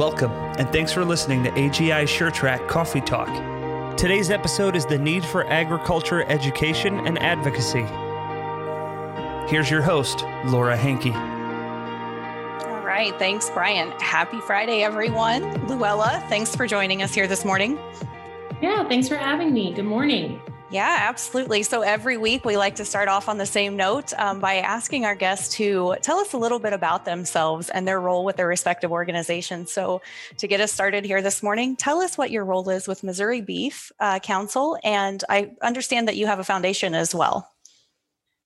Welcome, and thanks for listening to AGI SureTrack Coffee Talk. Today's episode is the need for agriculture education and advocacy. Here's your host, Laura Hankey. All right. Thanks, Brian. Happy Friday, everyone. Luella, thanks for joining us here this morning. Yeah, thanks for having me. Good morning. Yeah, absolutely. So every week we like to start off on the same note um, by asking our guests to tell us a little bit about themselves and their role with their respective organizations. So to get us started here this morning, tell us what your role is with Missouri Beef uh, Council. And I understand that you have a foundation as well.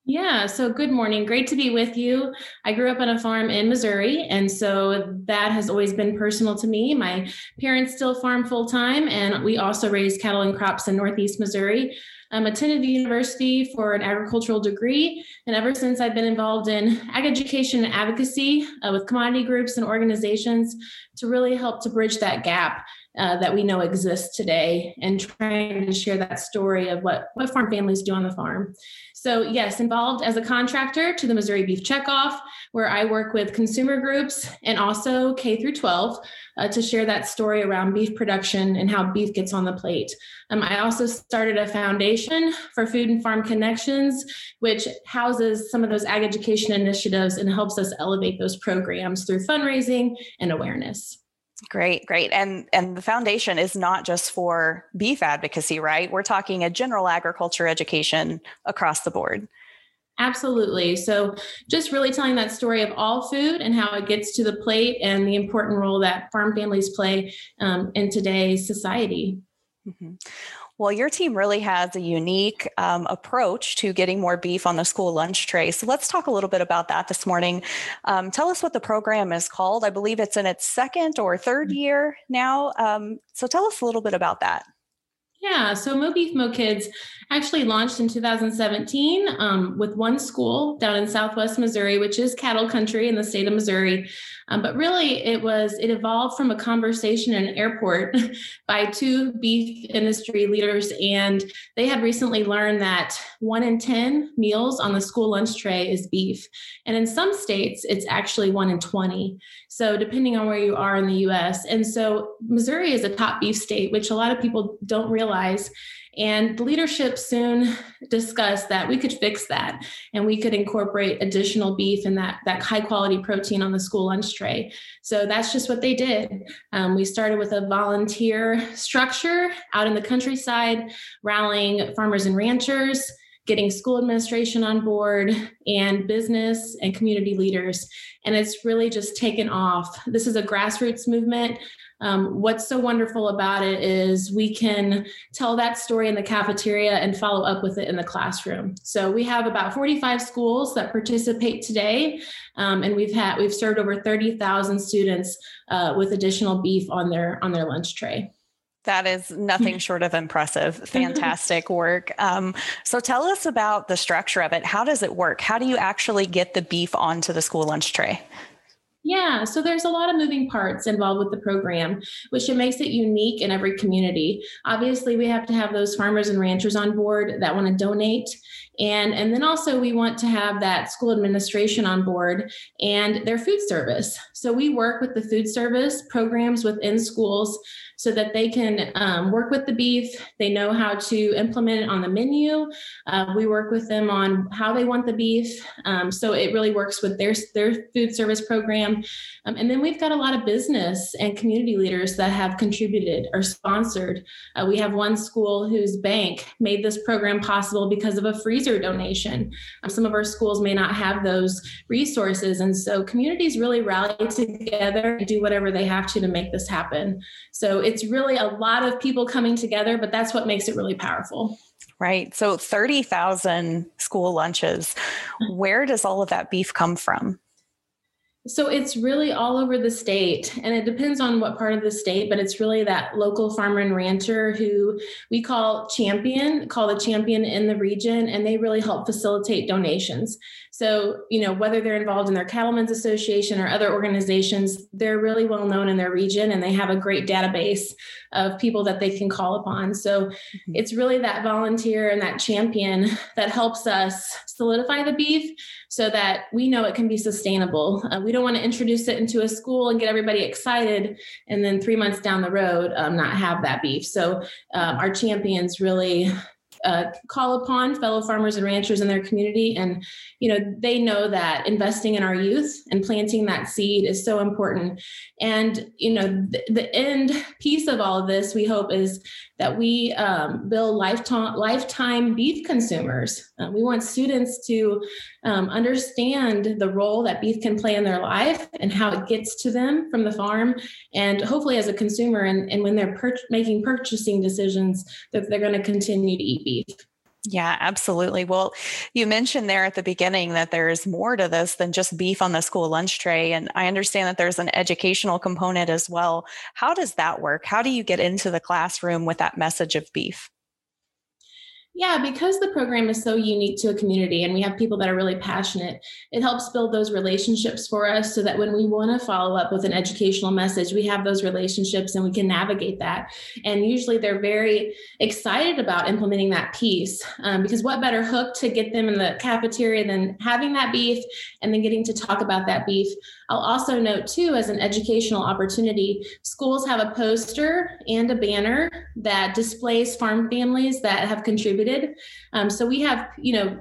Yeah, so good morning. Great to be with you. I grew up on a farm in Missouri, and so that has always been personal to me. My parents still farm full time, and we also raise cattle and crops in Northeast Missouri I um, attended the university for an agricultural degree. And ever since I've been involved in ag education and advocacy uh, with commodity groups and organizations to really help to bridge that gap uh, that we know exists today and trying to share that story of what, what farm families do on the farm. So, yes, involved as a contractor to the Missouri Beef Checkoff, where I work with consumer groups and also K through 12 uh, to share that story around beef production and how beef gets on the plate. Um, I also started a foundation for Food and Farm Connections, which houses some of those ag education initiatives and helps us elevate those programs through fundraising and awareness. Great, great. And and the foundation is not just for beef advocacy, right? We're talking a general agriculture education across the board. Absolutely. So, just really telling that story of all food and how it gets to the plate and the important role that farm families play um, in today's society. Mm-hmm. Well, your team really has a unique um, approach to getting more beef on the school lunch tray. So let's talk a little bit about that this morning. Um, tell us what the program is called. I believe it's in its second or third mm. year now. Um, so tell us a little bit about that. Yeah, so Mo Beef Mo Kids actually launched in 2017 um, with one school down in Southwest Missouri, which is cattle country in the state of Missouri. Um, but really, it was it evolved from a conversation in an airport by two beef industry leaders, and they had recently learned that one in ten meals on the school lunch tray is beef, and in some states, it's actually one in twenty. So depending on where you are in the U.S., and so Missouri is a top beef state, which a lot of people don't realize. And leadership soon discussed that we could fix that and we could incorporate additional beef and that, that high quality protein on the school lunch tray. So that's just what they did. Um, we started with a volunteer structure out in the countryside, rallying farmers and ranchers getting school administration on board and business and community leaders. And it's really just taken off. This is a grassroots movement. Um, what's so wonderful about it is we can tell that story in the cafeteria and follow up with it in the classroom. So we have about 45 schools that participate today, um, and we've had we've served over 30,000 students uh, with additional beef on their on their lunch tray. That is nothing short of impressive. Fantastic work. Um, so tell us about the structure of it. How does it work? How do you actually get the beef onto the school lunch tray? Yeah, so there's a lot of moving parts involved with the program, which it makes it unique in every community. Obviously, we have to have those farmers and ranchers on board that want to donate. And, and then also we want to have that school administration on board and their food service. So we work with the food service programs within schools so that they can um, work with the beef. They know how to implement it on the menu. Uh, we work with them on how they want the beef. Um, so it really works with their, their food service program. Um, and then we've got a lot of business and community leaders that have contributed or sponsored. Uh, we have one school whose bank made this program possible because of a freezer donation. Um, some of our schools may not have those resources. And so communities really rally together and do whatever they have to to make this happen. So it's really a lot of people coming together, but that's what makes it really powerful. Right. So 30,000 school lunches. Where does all of that beef come from? So it's really all over the state, and it depends on what part of the state, but it's really that local farmer and rancher who we call champion, call the champion in the region, and they really help facilitate donations. So, you know, whether they're involved in their cattlemen's association or other organizations, they're really well known in their region and they have a great database of people that they can call upon. So mm-hmm. it's really that volunteer and that champion that helps us solidify the beef so that we know it can be sustainable. Uh, we don't want to introduce it into a school and get everybody excited, and then three months down the road, um, not have that beef. So um, our champions really uh, call upon fellow farmers and ranchers in their community. And you know they know that investing in our youth and planting that seed is so important. And you know the, the end piece of all of this we hope is that we um, build lifetime lifetime beef consumers. Uh, we want students to um, understand the role that beef can play in their life and how it gets to them from the farm. And hopefully as a consumer and, and when they're per- making purchasing decisions that they're going to continue to eat beef yeah, absolutely. Well, you mentioned there at the beginning that there's more to this than just beef on the school lunch tray. And I understand that there's an educational component as well. How does that work? How do you get into the classroom with that message of beef? Yeah, because the program is so unique to a community and we have people that are really passionate, it helps build those relationships for us so that when we want to follow up with an educational message, we have those relationships and we can navigate that. And usually they're very excited about implementing that piece um, because what better hook to get them in the cafeteria than having that beef and then getting to talk about that beef. I'll also note, too, as an educational opportunity, schools have a poster and a banner that displays farm families that have contributed. Um, so we have, you know,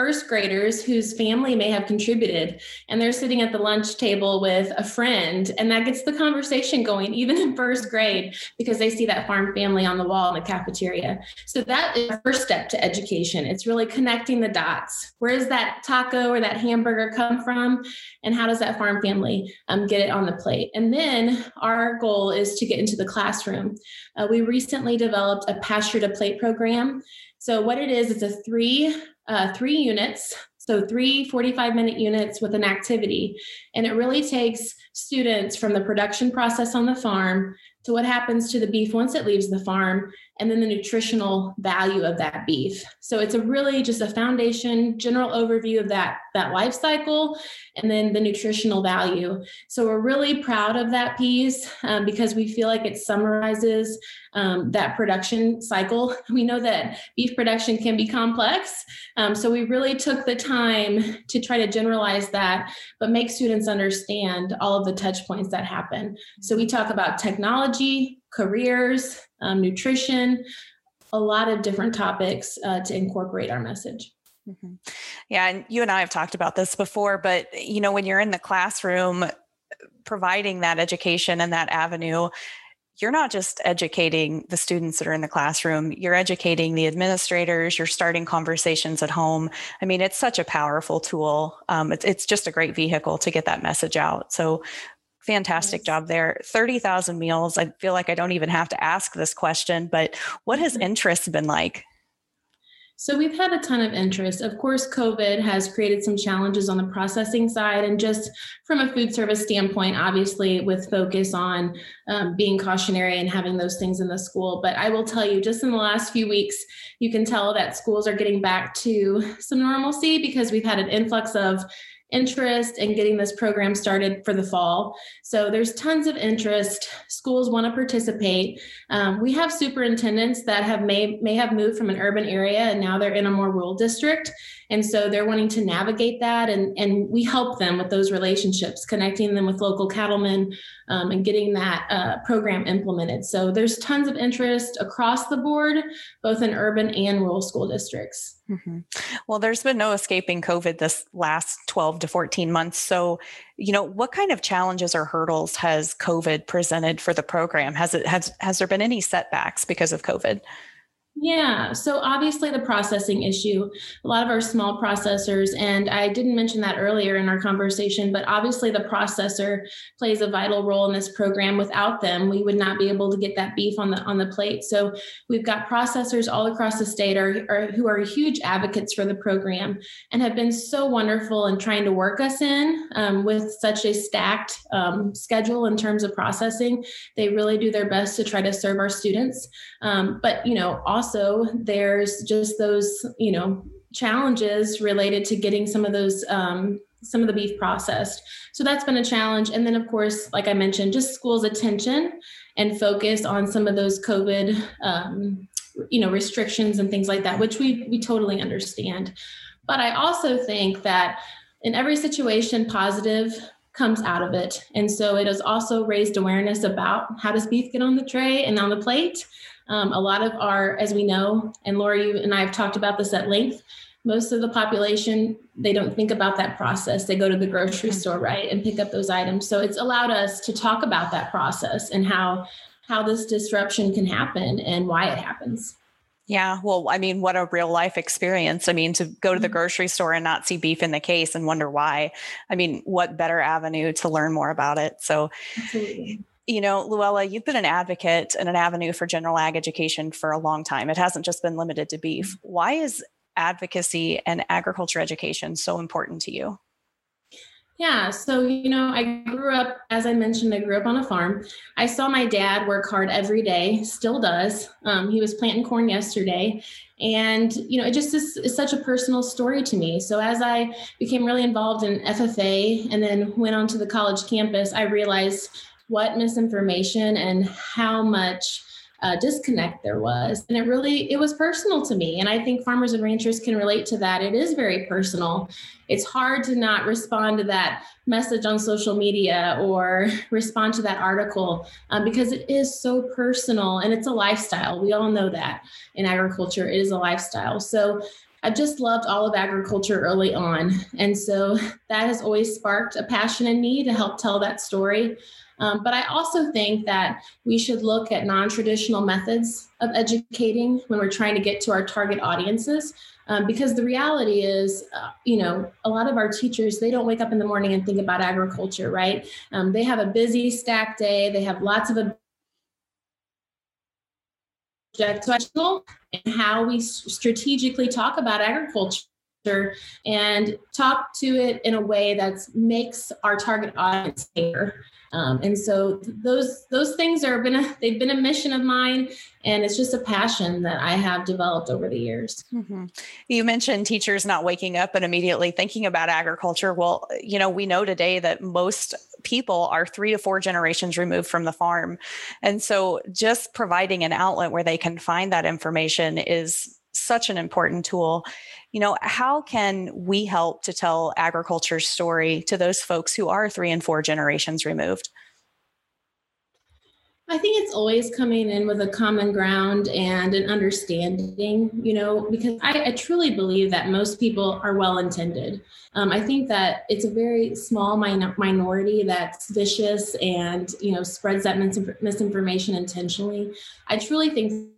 first graders whose family may have contributed and they're sitting at the lunch table with a friend and that gets the conversation going even in first grade because they see that farm family on the wall in the cafeteria. So that is the first step to education. It's really connecting the dots. Where does that taco or that hamburger come from and how does that farm family um, get it on the plate? And then our goal is to get into the classroom. Uh, we recently developed a pasture to plate program. So what it is, it's a three uh, three units, so three 45 minute units with an activity. And it really takes students from the production process on the farm to what happens to the beef once it leaves the farm and then the nutritional value of that beef. So it's a really just a foundation, general overview of that that life cycle, and then the nutritional value. So we're really proud of that piece um, because we feel like it summarizes um, that production cycle. We know that beef production can be complex, um, so we really took the time to try to generalize that, but make students understand all of the touch points that happen. So we talk about technology, careers, um, nutrition, a lot of different topics uh, to incorporate our message. Mm-hmm. Yeah, and you and I have talked about this before, but you know, when you're in the classroom providing that education and that avenue, you're not just educating the students that are in the classroom, you're educating the administrators, you're starting conversations at home. I mean, it's such a powerful tool. Um, it's, it's just a great vehicle to get that message out. So Fantastic job there. 30,000 meals. I feel like I don't even have to ask this question, but what has mm-hmm. interest been like? So we've had a ton of interest. Of course, COVID has created some challenges on the processing side, and just from a food service standpoint, obviously with focus on um, being cautionary and having those things in the school. But I will tell you, just in the last few weeks, you can tell that schools are getting back to some normalcy because we've had an influx of interest in getting this program started for the fall. So there's tons of interest. Schools want to participate. Um, we have superintendents that have may may have moved from an urban area and now they're in a more rural district. And so they're wanting to navigate that, and, and we help them with those relationships, connecting them with local cattlemen um, and getting that uh, program implemented. So there's tons of interest across the board, both in urban and rural school districts. Mm-hmm. Well, there's been no escaping COVID this last 12 to 14 months. So, you know, what kind of challenges or hurdles has COVID presented for the program? Has it has has there been any setbacks because of COVID? Yeah, so obviously the processing issue, a lot of our small processors, and I didn't mention that earlier in our conversation, but obviously the processor plays a vital role in this program. Without them, we would not be able to get that beef on the on the plate. So we've got processors all across the state are, are who are huge advocates for the program and have been so wonderful in trying to work us in um, with such a stacked um, schedule in terms of processing. They really do their best to try to serve our students, um, but you know also there's just those you know challenges related to getting some of those um, some of the beef processed so that's been a challenge and then of course like i mentioned just schools attention and focus on some of those covid um, you know restrictions and things like that which we we totally understand but i also think that in every situation, positive comes out of it. And so it has also raised awareness about how does beef get on the tray and on the plate. Um, a lot of our, as we know, and Laura, you and I have talked about this at length, most of the population they don't think about that process they go to the grocery store right and pick up those items so it's allowed us to talk about that process and how how this disruption can happen and why it happens yeah, well, I mean, what a real life experience. I mean, to go to the mm-hmm. grocery store and not see beef in the case and wonder why. I mean, what better avenue to learn more about it? So, Absolutely. You know, Luella, you've been an advocate and an avenue for general ag education for a long time. It hasn't just been limited to beef. Mm-hmm. Why is advocacy and agriculture education so important to you? Yeah, so you know, I grew up, as I mentioned, I grew up on a farm. I saw my dad work hard every day, still does. Um, he was planting corn yesterday. And, you know, it just is, is, such a personal story to me. So as I became really involved in FFA and then went onto the college campus, I realized what misinformation and how much uh, disconnect there was and it really it was personal to me and i think farmers and ranchers can relate to that it is very personal it's hard to not respond to that message on social media or respond to that article um, because it is so personal and it's a lifestyle we all know that in agriculture it is a lifestyle so I've just loved all of agriculture early on. And so that has always sparked a passion in me to help tell that story. Um, but I also think that we should look at non traditional methods of educating when we're trying to get to our target audiences. Um, because the reality is, uh, you know, a lot of our teachers, they don't wake up in the morning and think about agriculture, right? Um, they have a busy stack day, they have lots of objects and how we strategically talk about agriculture and talk to it in a way that makes our target audience safer. Um, and so those those things are been a, they've been a mission of mine, and it's just a passion that I have developed over the years. Mm-hmm. You mentioned teachers not waking up and immediately thinking about agriculture. Well, you know we know today that most people are three to four generations removed from the farm, and so just providing an outlet where they can find that information is such an important tool you know how can we help to tell agriculture's story to those folks who are three and four generations removed I think it's always coming in with a common ground and an understanding, you know, because I, I truly believe that most people are well intended. Um, I think that it's a very small min- minority that's vicious and, you know, spreads that mis- misinformation intentionally. I truly think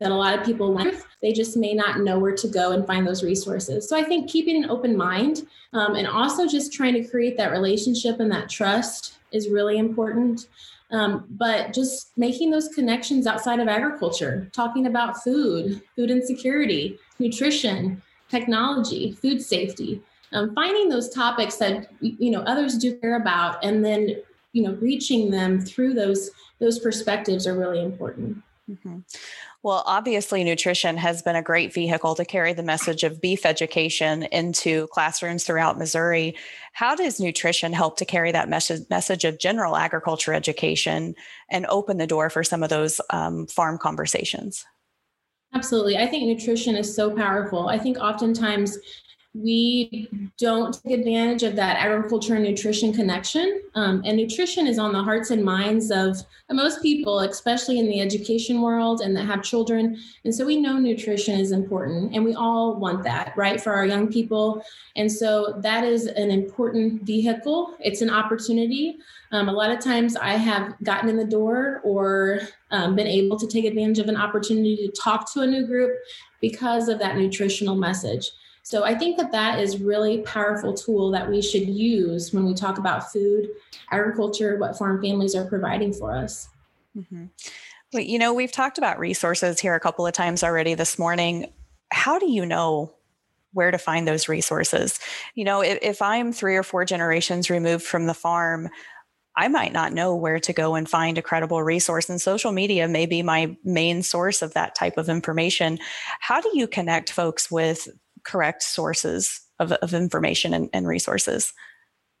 that a lot of people want. They just may not know where to go and find those resources. So I think keeping an open mind um, and also just trying to create that relationship and that trust is really important. Um, but just making those connections outside of agriculture, talking about food, food insecurity, nutrition, technology, food safety, um, finding those topics that you know others do care about, and then you know reaching them through those those perspectives are really important. Mm-hmm. Well, obviously, nutrition has been a great vehicle to carry the message of beef education into classrooms throughout Missouri. How does nutrition help to carry that message, message of general agriculture education and open the door for some of those um, farm conversations? Absolutely. I think nutrition is so powerful. I think oftentimes we don't take advantage of that agriculture and nutrition connection. Um, and nutrition is on the hearts and minds of most people, especially in the education world and that have children. And so we know nutrition is important and we all want that, right, for our young people. And so that is an important vehicle, it's an opportunity. Um, a lot of times I have gotten in the door or um, been able to take advantage of an opportunity to talk to a new group because of that nutritional message. So I think that that is really powerful tool that we should use when we talk about food, agriculture, what farm families are providing for us. Mm-hmm. Well, you know, we've talked about resources here a couple of times already this morning. How do you know where to find those resources? You know, if, if I'm three or four generations removed from the farm, I might not know where to go and find a credible resource, and social media may be my main source of that type of information. How do you connect folks with correct sources of, of information and, and resources?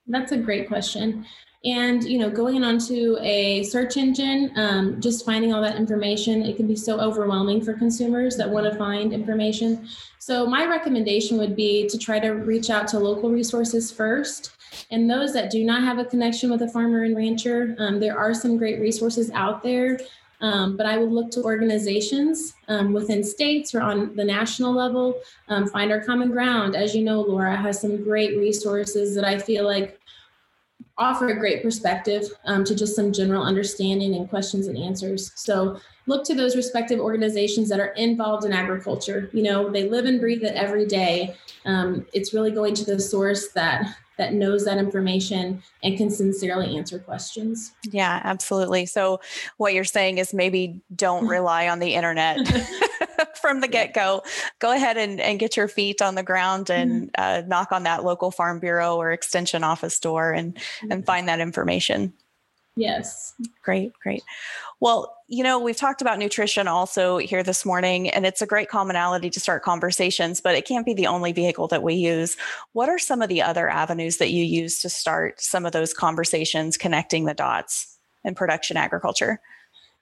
That's a great question. and you know going onto a search engine um, just finding all that information it can be so overwhelming for consumers that want to find information so my recommendation would be to try to reach out to local resources first and those that do not have a connection with a farmer and rancher um, there are some great resources out there um, but I would look to organizations um, within states or on the national level, um, find our common ground. As you know, Laura has some great resources that I feel like offer a great perspective um, to just some general understanding and questions and answers. So look to those respective organizations that are involved in agriculture. You know, they live and breathe it every day. Um, it's really going to the source that that knows that information and can sincerely answer questions. Yeah, absolutely. So what you're saying is maybe don't rely on the internet. from the get go, go ahead and, and get your feet on the ground and mm-hmm. uh, knock on that local farm bureau or extension office door and, mm-hmm. and find that information. Yes. Great, great. Well, you know, we've talked about nutrition also here this morning, and it's a great commonality to start conversations, but it can't be the only vehicle that we use. What are some of the other avenues that you use to start some of those conversations connecting the dots in production agriculture?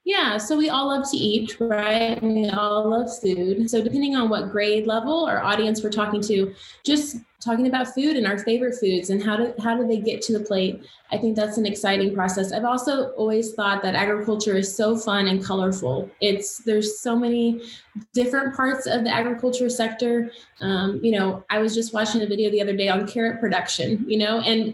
Yeah, so we all love to eat, right? We all love food. So, depending on what grade level or audience we're talking to, just talking about food and our favorite foods and how do how do they get to the plate. I think that's an exciting process. I've also always thought that agriculture is so fun and colorful. It's there's so many different parts of the agriculture sector. Um, you know, I was just watching a video the other day on carrot production. You know, and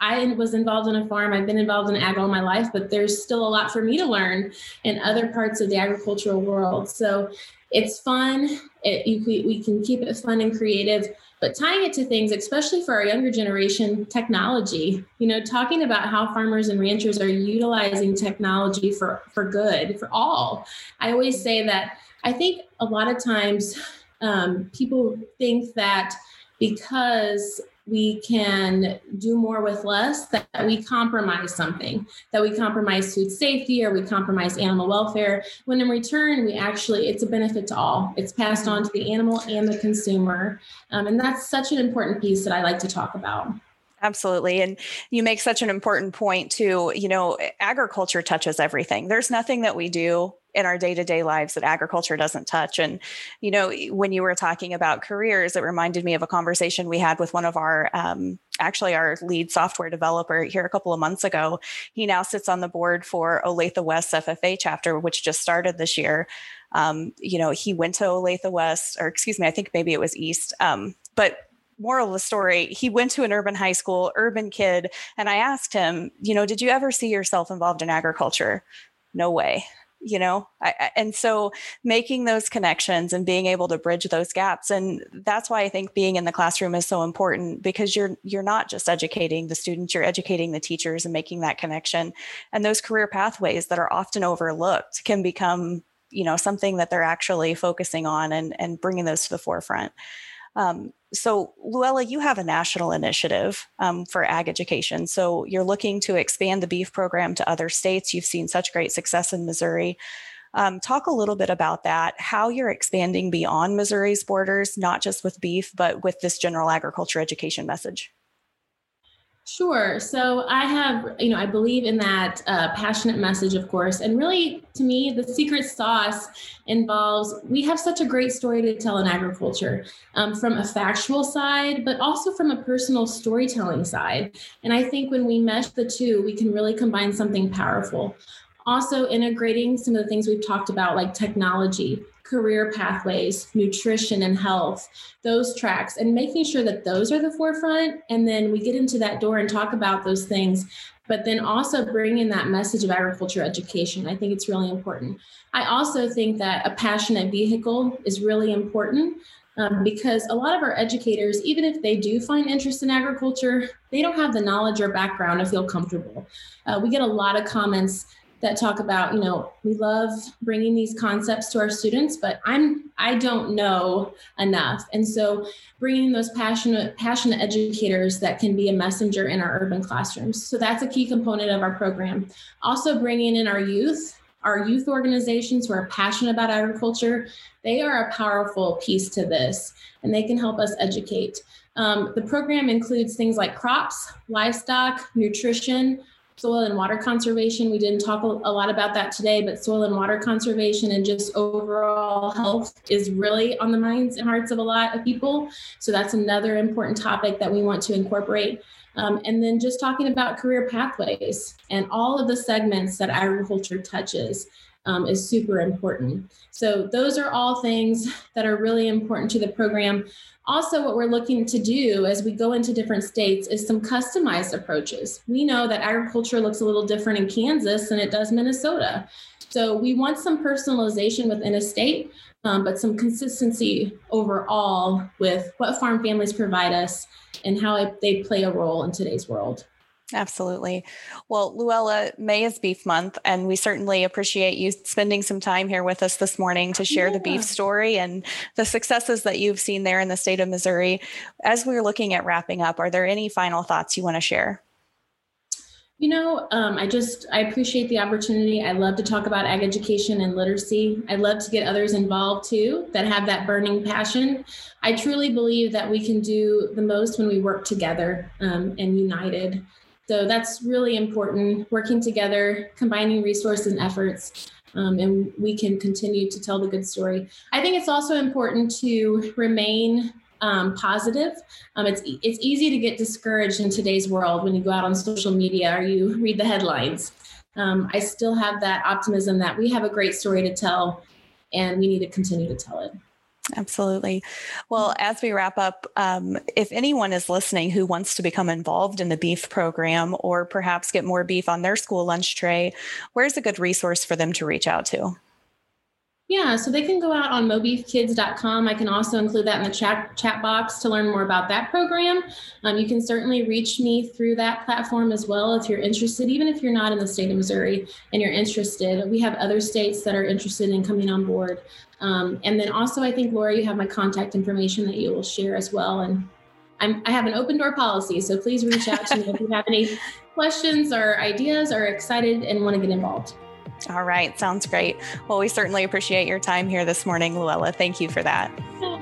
I was involved in a farm. I've been involved in ag all my life, but there's still a lot for me to learn in other parts of the agricultural world. So it's fun. It, you, we can keep it fun and creative, but tying it to things, especially for our younger generation, technology. You know, talking about how farmers and ranchers are utilizing technology for for good for all. I always say that. I think a lot of times um, people think that because we can do more with less, that, we compromise something, that we compromise food safety or we compromise animal welfare. When in return, we actually, it's a benefit to all. It's passed on to the animal and the consumer. Um, and that's such an important piece that I like to talk about. Absolutely. And you make such an important point too. You know, agriculture touches everything. There's nothing that we do in our day-to-day lives that agriculture doesn't touch and you know when you were talking about careers it reminded me of a conversation we had with one of our um, actually our lead software developer here a couple of months ago he now sits on the board for olathe west ffa chapter which just started this year um, you know he went to olathe west or excuse me i think maybe it was east um, but moral of the story, he went to an urban high school, urban kid, and I asked him, you know, did you ever see yourself involved in agriculture? No way you know I, and so making those connections and being able to bridge those gaps and that's why i think being in the classroom is so important because you're you're not just educating the students you're educating the teachers and making that connection and those career pathways that are often overlooked can become you know something that they're actually focusing on and and bringing those to the forefront um, so, Luella, you have a national initiative um, for ag education. So, you're looking to expand the beef program to other states. You've seen such great success in Missouri. Um, talk a little bit about that, how you're expanding beyond Missouri's borders, not just with beef, but with this general agriculture education message. Sure. So I have, you know, I believe in that uh, passionate message, of course. And really, to me, the secret sauce involves we have such a great story to tell in agriculture um, from a factual side, but also from a personal storytelling side. And I think when we mesh the two, we can really combine something powerful. Also, integrating some of the things we've talked about, like technology, career pathways, nutrition and health, those tracks, and making sure that those are the forefront. And then we get into that door and talk about those things, but then also bring in that message of agriculture education. I think it's really important. I also think that a passionate vehicle is really important. Um, because a lot of our educators, even if they do find interest in agriculture, they don't have the knowledge or background to feel comfortable. Uh, we get a lot of comments that talk about you know we love bringing these concepts to our students but i'm i don't know enough. And so bringing those passionate passionate educators that can be a messenger in our urban classrooms. So that's a key component of our program. Also bringing in our youth our youth organizations who are passionate about agriculture they are a powerful piece to this and they can help us educate. Um, the program includes things like crops, livestock, nutrition, soil and water conservation. We didn't talk a lot about that today, but soil and water conservation and just overall health is really on the minds and hearts of a lot of people. So that's another important topic that we want to incorporate. Um, and then just talking about career pathways and all of the segments that agriculture touches um, is super important. So, those are all things that are really important to the program. Also, what we're looking to do as we go into different states is some customized approaches. We know that agriculture looks a little different in Kansas than it does Minnesota. So, we want some personalization within a state, um, but some consistency overall with what farm families provide us and how they play a role in today's world. Absolutely. Well, Luella, May is Beef Month, and we certainly appreciate you spending some time here with us this morning to share yeah. the beef story and the successes that you've seen there in the state of Missouri. As we're looking at wrapping up, are there any final thoughts you want to share? You know, um, I just I appreciate the opportunity. I love to talk about ag education and literacy. I love to get others involved too that have that burning passion. I truly believe that we can do the most when we work together um, and united. So that's really important. Working together, combining resources and efforts. Um, and we can continue to tell the good story. I think it's also important to remain um, positive. Um, it's it's easy to get discouraged in today's world when you go out on social media or you read the headlines. Um, I still have that optimism that we have a great story to tell, and we need to continue to tell it. Absolutely. Well, as we wrap up, um, if anyone is listening who wants to become involved in the beef program or perhaps get more beef on their school lunch tray, where's a good resource for them to reach out to? Yeah, so they can go out on mobeefkids.com. I can also include that in the chat chat box to learn more about that program. Um, you can certainly reach me through that platform as well if you're interested, even if you're not in the state of Missouri and you're interested. We have other states that are interested in coming on board. Um, and then also, I think Laura, you have my contact information that you will share as well. And I'm, I have an open door policy, so please reach out to me if you have any questions or ideas or excited and want to get involved. All right, sounds great. Well, we certainly appreciate your time here this morning, Luella. Thank you for that.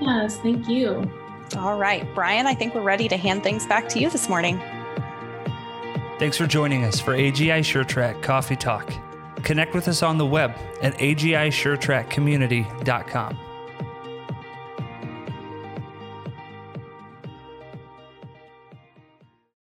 Yes, thank you. All right, Brian, I think we're ready to hand things back to you this morning. Thanks for joining us for AGI SureTrack Coffee Talk. Connect with us on the web at agisuretrackcommunity.com.